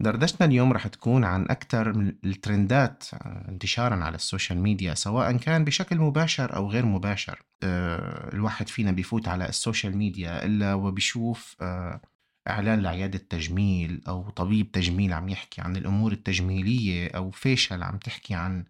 دردشتنا اليوم رح تكون عن أكثر من الترندات انتشارا على ال social media سواء كان بشكل مباشر أو غير مباشر. أه الواحد فينا بيفوت على ال social media إلا وبيشوف أه إعلان لعيادة تجميل أو طبيب تجميل عم يحكي عن الأمور التجميلية أو facial عم تحكي عن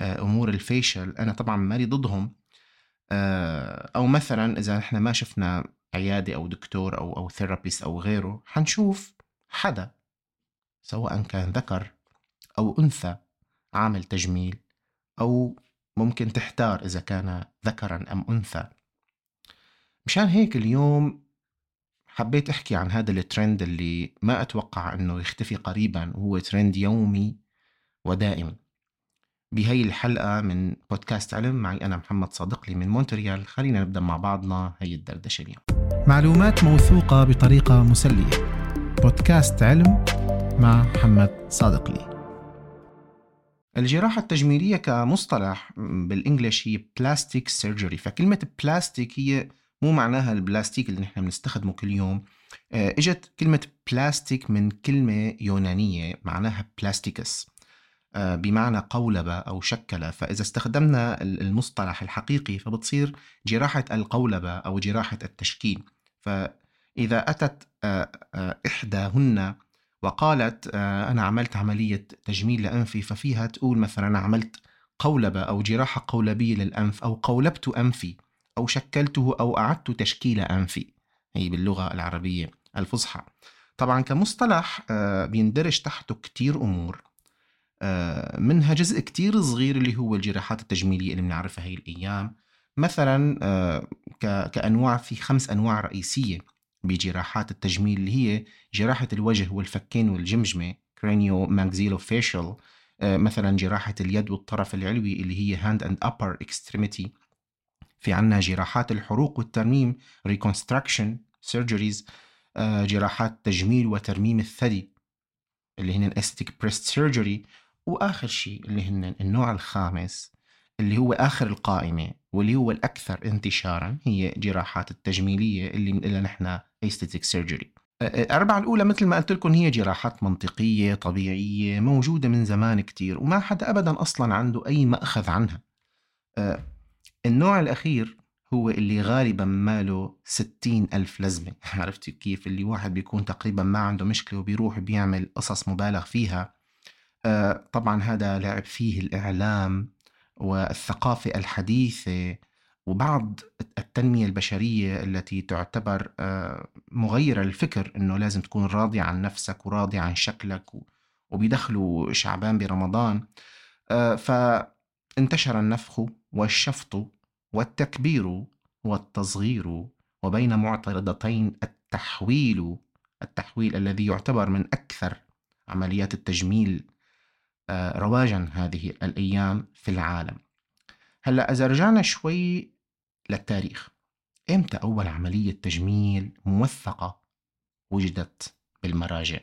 أمور ال facial أنا طبعا مالي ضدهم. أو مثلا إذا نحن ما شفنا عيادة أو دكتور أو أو therapist أو غيره حنشوف حدا. سواء كان ذكر أو أنثى عامل تجميل أو ممكن تحتار إذا كان ذكرا أم أنثى. مشان هيك اليوم حبيت أحكي عن هذا الترند اللي ما أتوقع أنه يختفي قريبا وهو ترند يومي ودائم. بهي الحلقة من بودكاست علم معي أنا محمد صادقلي من مونتريال. خلينا نبدأ مع بعضنا هي الدردشة اليوم. معلومات موثوقة بطريقة مسلية. بودكاست علم مع محمد صادق لي. الجراحة التجميلية كمصطلح بال English هي plastic surgery فكلمة بلاستيك هي مو معناها البلاستيك اللي نحن بنستخدمه كل يوم. آه، إجت كلمة بلاستيك من كلمة يونانية معناها plastikos آه، بمعنى قولبة أو شكلة فإذا استخدمنا المصطلح الحقيقي فبتصير جراحة القولبة أو جراحة التشكيل. فإذا أتت آه، إحداهن وقالت آه، أنا عملت عملية تجميل لأنفي ففيها تقول مثلا عملت قولبة أو جراحة قولبية للأنف أو قولبت أنفي أو شكلته أو أعدت تشكيل أنفي. هي باللغة العربية الفصحى. طبعا كمصطلح آه، بيندرج تحته كتير أمور آه، منها جزء كتير صغير اللي هو الجراحات التجميلية اللي بنعرفها هي الأيام. مثلا كأنواع في خمس أنواع رئيسية. بجراحات التجميل اللي هي جراحة الوجه والفكين والجمجمة cranio maxillofacial مثلا جراحة اليد والطرف العلوي اللي هي hand and upper extremity. في عنا جراحات الحروق والترميم reconstruction surgeries آه، جراحات تجميل وترميم الثدي اللي هن aesthetic breast surgery وآخر شيء اللي هن النوع الخامس اللي هو آخر القائمة. واللي هو الأكثر انتشارا هي جراحات التجميلية اللي بنقولها نحن aesthetic surgery. الأربعة الأولى مثل ما قلت لكم هي جراحات منطقية طبيعية موجودة من زمان كتير وما حدا أبدا أصلا عنده أي مأخذ عنها. النوع الأخير هو اللي غالبا ماله ستين ألف لزمة عرفتي كيف؟ اللي واحد بيكون تقريبا ما عنده مشكلة وبيروح بيعمل قصص مبالغ فيها. طبعا هذا لعب فيه الإعلام والثقافة الحديثة وبعض التنمية البشرية التي تعتبر آه، مغيرة للفكر إنه لازم تكون راضي عن نفسك وراضي عن شكلك وبيدخلوا شعبان برمضان. آه، فانتشر النفخ والشفط والتكبير والتصغير وبين معترضتين التحويل التحويل الذي يعتبر من أكثر عمليات التجميل رواجا هذه الأيام في العالم. هلأ إذا رجعنا شوي للتاريخ إمتى أول عملية تجميل موثقة وجدت بالمراجع؟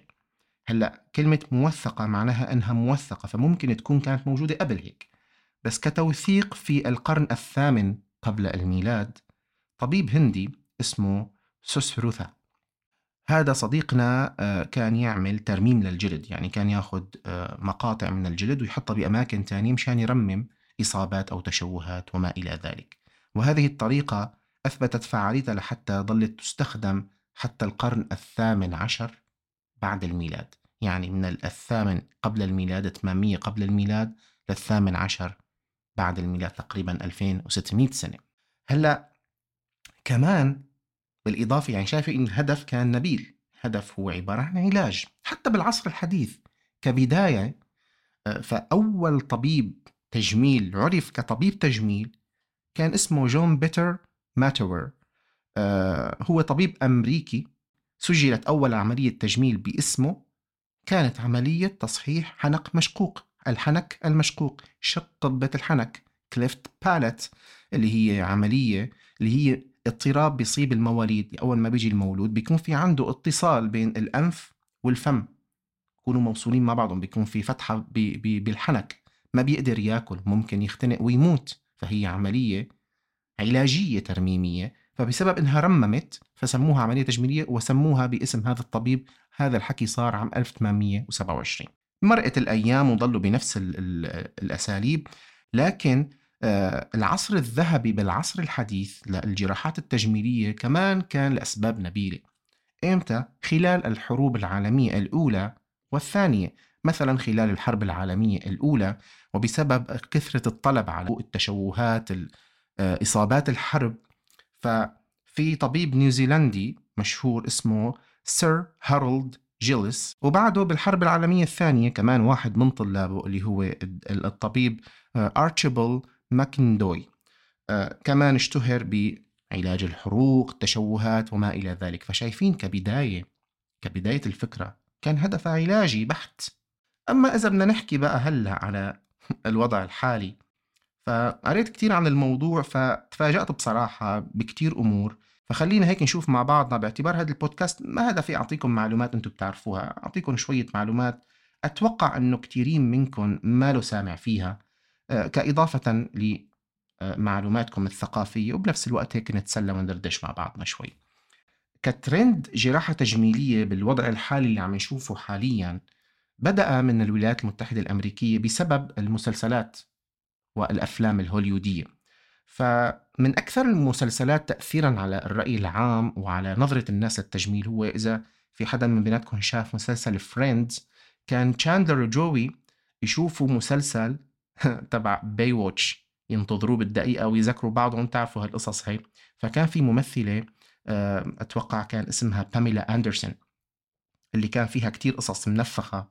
هلأ كلمة موثقة معناها إنها موثقة فممكن تكون كانت موجودة قبل هيك. بس كتوثيق في القرن الثامن قبل الميلاد طبيب هندي اسمه سوسفروثا هذا صديقنا آه، كان يعمل ترميم للجلد يعني كان ياخذ آه، مقاطع من الجلد ويحطها بأماكن تانية مشان يرمم إصابات أو تشوهات وما إلى ذلك. وهذه الطريقة أثبتت فعاليتها لحتى ظلت تستخدم حتى القرن الثامن عشر بعد الميلاد. يعني من الثامن قبل الميلاد 800 قبل الميلاد للثامن عشر بعد الميلاد تقريبا 2600 سنة. هلأ كمان بالإضافة يعني شايفة إن الهدف كان نبيل هدف هو عبارة عن علاج حتى بالعصر الحديث كبداية آه، فأول طبيب تجميل عرف كطبيب تجميل كان اسمه جون بيتر ماتور آه هو طبيب أمريكي سجلت أول عملية تجميل باسمه كانت عملية تصحيح حنك مشقوق الحنك المشقوق شق قبة الحنك كليفت بالت اللي هي عملية اللي هي اضطراب بيصيب المواليد أول ما بيجي المولود بيكون في عنده اتصال بين الأنف والفم. يكونوا موصولين مع بعضهم بيكون في فتحة بالحنك. ما بيقدر ياكل ممكن يختنق ويموت. فهي عملية علاجية ترميمية. فبسبب إنها رممت فسموها عملية تجميلية وسموها باسم هذا الطبيب. هذا الحكي صار عام 1827 مرقت الأيام وظلوا بنفس ال ال الأساليب. لكن العصر الذهبي بالعصر الحديث للجراحات التجميلية كمان كان لأسباب نبيلة. إمتى؟ خلال الحروب العالمية الأولى والثانية. مثلا خلال الحرب العالمية الأولى وبسبب كثرة الطلب على التشوهات آه، إصابات الحرب. ففي طبيب نيوزيلندي مشهور اسمه سير هارولد جيلس. وبعده بالحرب العالمية الثانية كمان واحد من طلابه اللي هو الطبيب آه، ماكندوي آه، كمان اشتهر بعلاج الحروق التشوهات وما إلى ذلك. فشايفين كبداية كبداية الفكرة كان هدف علاجي بحت. أما إذا بدنا نحكي بقى هلأ على الوضع الحالي فقريت كتير عن الموضوع فتفاجأت بصراحة بكتير أمور. فخلينا هيك نشوف مع بعضنا باعتبار هذا البودكاست ما هدفي أعطيكم معلومات أنتم بتعرفوها. أعطيكم شوية معلومات أتوقع أنه كتيرين منكم ما له سامع فيها. كإضافة لمعلوماتكم الثقافية وبنفس الوقت هيك نتسلى وندردش مع بعضنا شوي. كترند جراحة تجميلية بالوضع الحالي اللي عم نشوفه حاليا بدأ من الولايات المتحدة الأمريكية بسبب المسلسلات والأفلام الهوليودية. فمن أكثر المسلسلات تأثيرا على الرأي العام وعلى نظرة الناس للتجميل هو إذا في حدا من بيناتكم شاف مسلسل Friends كان تشاندلر وجوي يشوفوا مسلسل تبع Baywatch ينتظروه بالدقيقة ويذكروا بعضهم تعرفوا هالقصص هي. فكان في ممثلة أتوقع كان اسمها باميلا أندرسون اللي كان فيها كتير قصص منفخة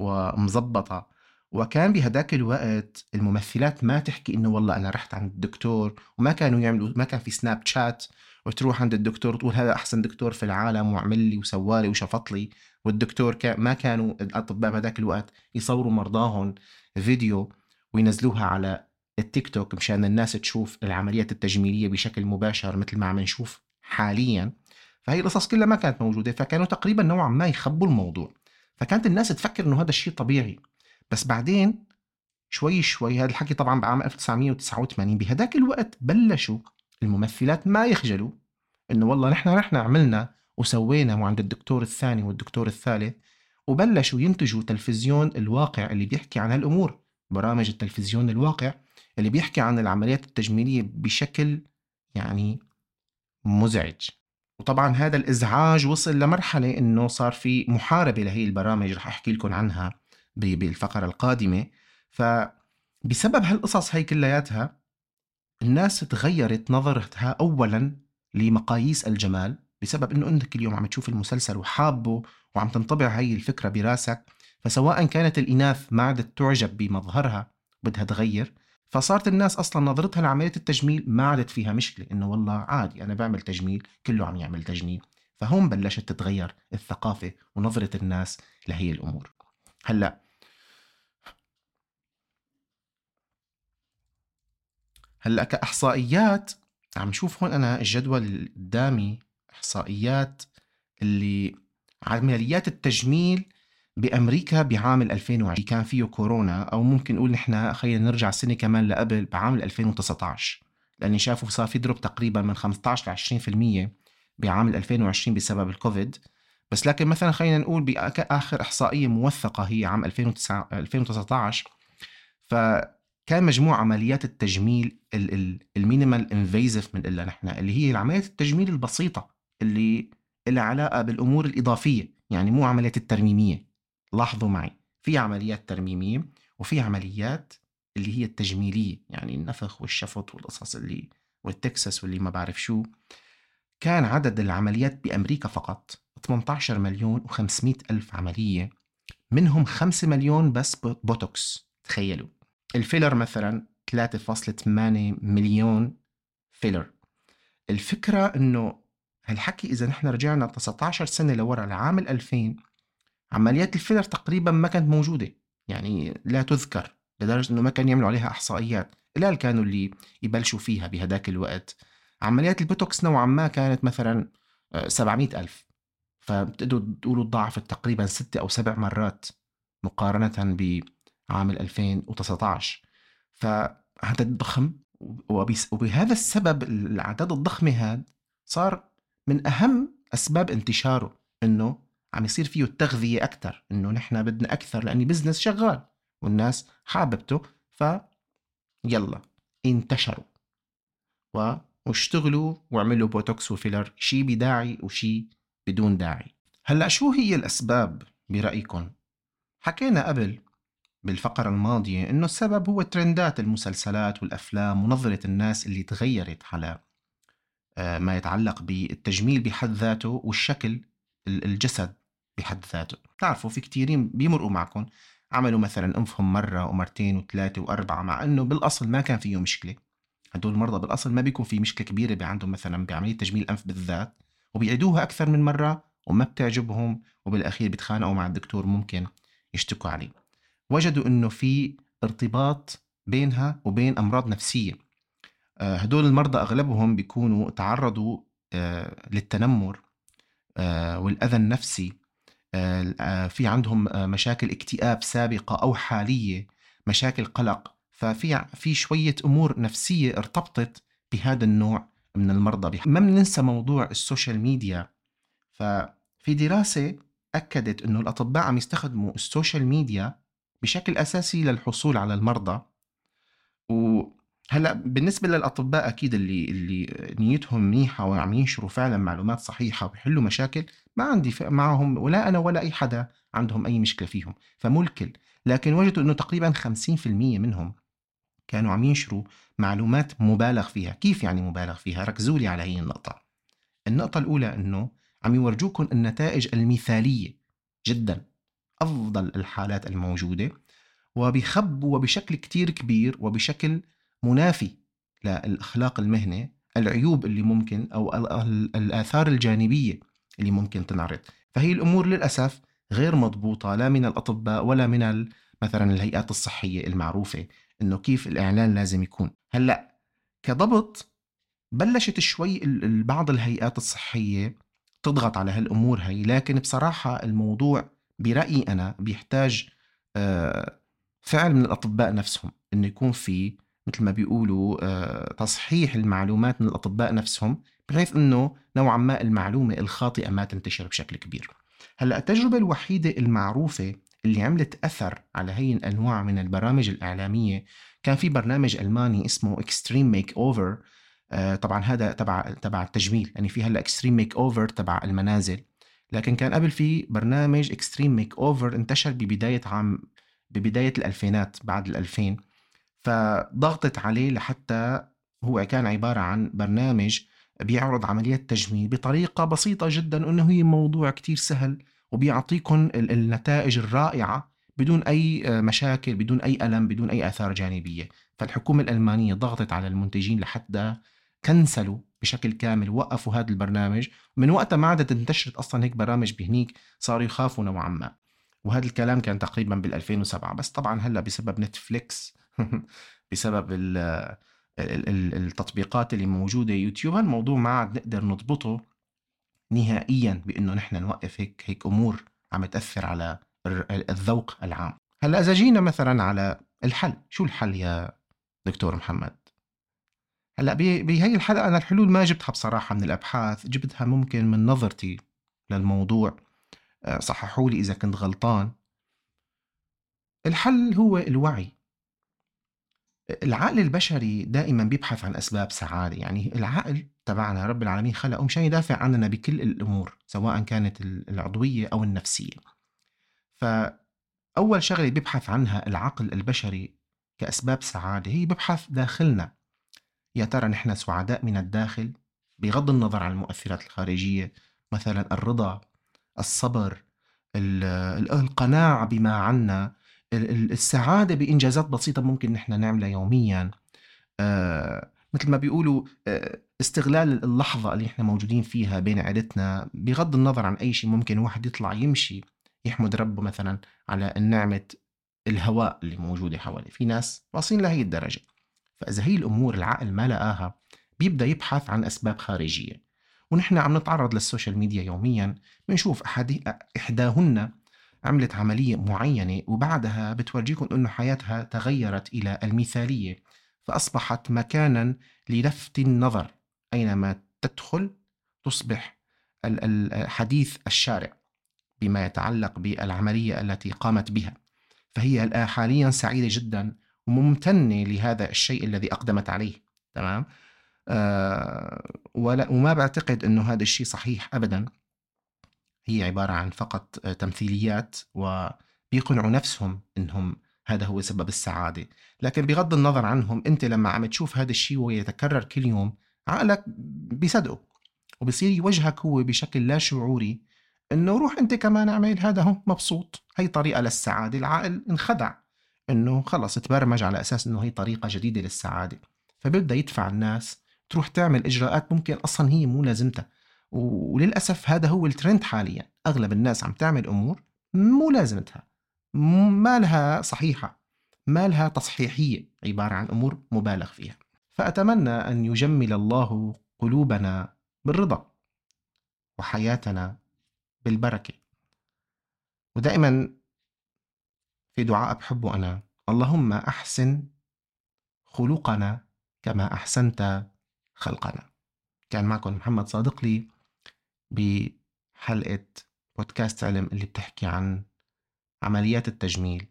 ومزبطة وكان بهداك الوقت الممثلات ما تحكي إنه والله أنا رحت عند الدكتور وما كانوا يعملوا ما كان في سناب شات وتروح عند الدكتور تقول هذا أحسن دكتور في العالم وعمل لي وسوالي وشفط لي. والدكتور ما كانوا الأطباء بهداك الوقت يصوروا مرضاهم فيديو. وينزلوها على التيك توك مشان الناس تشوف العمليات التجميلية بشكل مباشر مثل ما عم نشوف حاليا. فهي القصص كلها ما كانت موجودة فكانوا تقريبا نوعا ما يخبوا الموضوع. فكانت الناس تفكر إنه هذا الشيء طبيعي. بس بعدين شوي شوي هذا الحكي طبعا بعام 1989 بهداك الوقت بلشوا الممثلات ما يخجلوا إنه والله نحن رحنا عملنا وسوينا وعند الدكتور الثاني والدكتور الثالث وبلشوا ينتجوا تلفزيون الواقع اللي بيحكي عن هالأمور. برامج التلفزيون الواقع اللي بيحكي عن العمليات التجميلية بشكل يعني مزعج. وطبعا هذا الإزعاج وصل لمرحلة إنه صار في محاربة لهي البرامج رح أحكي لكم عنها بالفقرة القادمة. فبسبب هالقصص هي كلياتها الناس تغيرت نظرتها أولا لمقاييس الجمال بسبب إنه انك اليوم عم تشوف المسلسل وحابه وعم تنطبع هي الفكرة براسك. فسواء كانت الإناث ما عادت تعجب بمظهرها بدها تغير فصارت الناس أصلا نظرتها لعملية التجميل ما عادت فيها مشكلة إنه والله عادي أنا بعمل تجميل كله عم يعمل تجميل. فهون بلشت تتغير الثقافة ونظرة الناس لهي الأمور. هلأ هلأ كإحصائيات عم شوف هون أنا الجدول قدامي إحصائيات اللي عمليات التجميل بأمريكا بعام 2020 كان فيه كورونا أو ممكن نقول نحن خلينا نرجع سنه كمان لقبل بعام 2019 لأني شافوا صار في drop تقريبا من 15 ل 20% بعام 2020 بسبب الكوفيد. بس لكن مثلا خلينا نقول باخر إحصائية موثقة هي عام 2009 2019 ف كان مجموع عمليات التجميل ال minimal invasive بنقول نحن اللي هي العمليات التجميل البسيطة اللي لها علاقة بالأمور الإضافية يعني مو عمليات الترميمية. لاحظوا معي في عمليات ترميمية وفي عمليات اللي هي التجميلية يعني النفخ والشفط والقصص اللي والتكساس واللي ما بعرف شو. كان عدد العمليات بأمريكا فقط 18 مليون و500 ألف عملية منهم 5 مليون بس بوتوكس تخيلوا. الفيلر مثلا 3.8 مليون فيلر. الفكرة إنه هالحكي إذا نحن رجعنا 19 سنة لورا لعام 2000 عمليات الفيلر تقريبا ما كانت موجودة. يعني لا تذكر لدرجة إنه ما كانوا يعملوا عليها إحصائيات. قلال كانوا اللي يبلشوا فيها بهداك الوقت. عمليات البوتوكس نوعا ما كانت مثلا 700 آه، ألف. فبتقدروا تقولوا تضاعفت تقريبا ست أو سبع مرات مقارنة عام 2019 فعدد ضخم وبهذا السبب الأعداد الضخمة هذا صار من أهم أسباب انتشاره إنه عم يصير فيه التغذية أكثر إنه نحن بدنا أكثر لأني business شغال والناس حاببته ف يلا انتشروا و... واشتغلوا وعملوا بوتوكس وفيلر شي بداعي وشي بدون داعي هلأ شو هي الأسباب برأيكم؟ حكينا قبل بالفقرة الماضية إنه السبب هو ترندات المسلسلات والأفلام ونظرة الناس اللي تغيرت على آه، ما يتعلق بالتجميل بحد ذاته والشكل الجسد بحد ذاته. تعرفوا في كتيرين بيمرقوا معكم عملوا مثلا أنفهم مرة ومرتين وثلاثة وأربعة مع أنه بالأصل ما كان فيه مشكلة. هدول المرضى بالأصل ما بيكون في مشكلة كبيرة عندهم مثلا بعملية تجميل الأنف بالذات وبيعيدوها أكثر من مرة وما بتعجبهم وبالأخير بيتخانقوا مع الدكتور ممكن يشتكوا عليه. وجدوا أنه في ارتباط بينها وبين أمراض نفسية. آه، هدول المرضى أغلبهم بيكونوا تعرضوا آه، للتنمر آه، والأذى النفسي. في عندهم مشاكل اكتئاب سابقة أو حالية مشاكل قلق. ففي في شوية أمور نفسية ارتبطت بهذا النوع من المرضى. ما بننسى موضوع ال social media. ففي دراسة أكدت أنه الأطباء عم يستخدموا ال social media بشكل أساسي للحصول على المرضى. وهلا بالنسبة للأطباء أكيد اللي اللي نيتهم منيحة وعم ينشروا فعلا معلومات صحيحة ويحلوا مشاكل ما عندي معهم ولا أنا ولا أي حدا عندهم أي مشكلة فيهم فملكل. لكن وجدوا أنه تقريبا 50% منهم كانوا عم ينشروا معلومات مبالغ فيها. كيف يعني مبالغ فيها؟ ركزوا لي على هي النقطة. النقطة الأولى أنه عم يورجوكم النتائج المثالية جدا أفضل الحالات الموجودة وبيخبوا وبشكل كتير كبير وبشكل منافي للأخلاق المهنة العيوب اللي ممكن أو الآثار الجانبية اللي ممكن تنعرض. فهي الأمور للأسف غير مضبوطة لا من الأطباء ولا من مثلا الهيئات الصحية المعروفة إنه كيف الإعلان لازم يكون. هلأ كضبط بلشت شوي بعض الهيئات الصحية تضغط على هالأمور هي لكن بصراحة الموضوع برأيي أنا بيحتاج آه، فعل من الأطباء نفسهم إنه يكون في مثل ما بيقولوا آه، تصحيح المعلومات من الأطباء نفسهم بحيث إنه نوعا ما المعلومة الخاطئة ما تنتشر بشكل كبير. هلأ التجربة الوحيدة المعروفة اللي عملت أثر على هي الأنواع من البرامج الإعلامية كان في برنامج ألماني اسمه Extreme Makeover طبعا هذا تبع تبع التجميل يعني في هلأ Extreme Makeover تبع المنازل. لكن كان قبل في برنامج Extreme Makeover انتشر ببداية عام ببداية الألفينات بعد الألفين. فضغطت عليه لحتى هو كان عبارة عن برنامج بيعرض عمليات تجميل بطريقة بسيطة جدا انه هي موضوع كتير سهل وبيعطيكم النتائج الرائعة بدون أي مشاكل بدون أي ألم بدون أي آثار جانبية. فالحكومة الألمانية ضغطت على المنتجين لحتى كنسلوا بشكل كامل وقفوا هذا البرنامج. من وقتها ما عادت انتشرت أصلا هيك برامج بهنيك صاروا يخافوا نوعا ما. وهذا الكلام كان تقريبا بال 2007 بس طبعا هلأ بسبب نتفليكس بسبب التطبيقات اللي موجودة يوتيوب. الموضوع ما عاد نقدر نضبطه نهائيا بأنه نحن نوقف هيك هيك أمور عم تأثر على الذوق العام. هلأ إذا جينا مثلا على الحل شو الحل يا دكتور محمد؟ هلأ بهي الحلقة أنا الحلول ما جبتها بصراحة من الأبحاث جبتها ممكن من نظرتي للموضوع. آه، صححوا لي إذا كنت غلطان. الحل هو الوعي. العقل البشري دائما بيبحث عن أسباب سعادة. يعني العقل تبعنا رب العالمين خلقه مشان يدافع عننا بكل الأمور سواء كانت العضوية أو النفسية. فاول شغلة بيبحث عنها العقل البشري كأسباب سعادة هي بيبحث داخلنا. يا ترى نحن سعداء من الداخل؟ بغض النظر عن المؤثرات الخارجية مثلا الرضا الصبر القناعة بما عنا. السعادة بإنجازات بسيطة ممكن نحن نعملها يوميا. آه، مثل ما بيقولوا آه، استغلال اللحظة اللي إحنا موجودين فيها بين عائلتنا بغض النظر عن أي شيء ممكن واحد يطلع يمشي يحمد ربه مثلا على النعمة الهواء اللي موجودة حواليه. في ناس واصلين لهي الدرجة. فإذا هي الأمور العقل ما لقاها بيبدأ يبحث عن أسباب خارجية. ونحن عم نتعرض للسوشيال ميديا يوميا بنشوف إحداهن عملت عملية معينة وبعدها بتورجيكم أنه حياتها تغيرت إلى المثالية فأصبحت مكانا للفت النظر أينما تدخل تصبح حديث الشارع بما يتعلق بالعملية التي قامت بها. فهي حاليا سعيدة جدا وممتنة لهذا الشيء الذي أقدمت عليه. تمام؟ آه ولا وما بعتقد أنه هذا الشيء صحيح أبدا. هي عبارة عن فقط تمثيليات وبيقنعوا نفسهم أنهم هذا هو سبب السعادة. لكن بغض النظر عنهم أنت لما عم تشوف هذا الشيء ويتكرر كل يوم عقلك بيصدقه وبصير يوجهك هو بشكل لا شعوري إنه روح أنت كمان اعمل هذا هو مبسوط. هي طريقة للسعادة العقل انخدع إنه خلص تبرمج على أساس إنه هي طريقة جديدة للسعادة. فبيبدا يدفع الناس تروح تعمل إجراءات ممكن أصلا هي مو لازمتها. وللأسف هذا هو الترند حاليا. أغلب الناس عم تعمل أمور مو لازمتها. ما لها صحيحة. ما لها تصحيحية عبارة عن أمور مبالغ فيها. فأتمنى أن يجمل الله قلوبنا بالرضا وحياتنا بالبركة. ودائما في دعاء بحبه أنا اللهم أحسن خلقنا كما أحسنت خلقنا. كان معكم محمد صادق لي بحلقة بودكاست علم اللي بتحكي عن عمليات التجميل.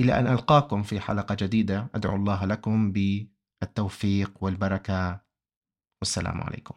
إلى أن ألقاكم في حلقة جديدة أدعو الله لكم بالتوفيق والبركة. والسلام عليكم.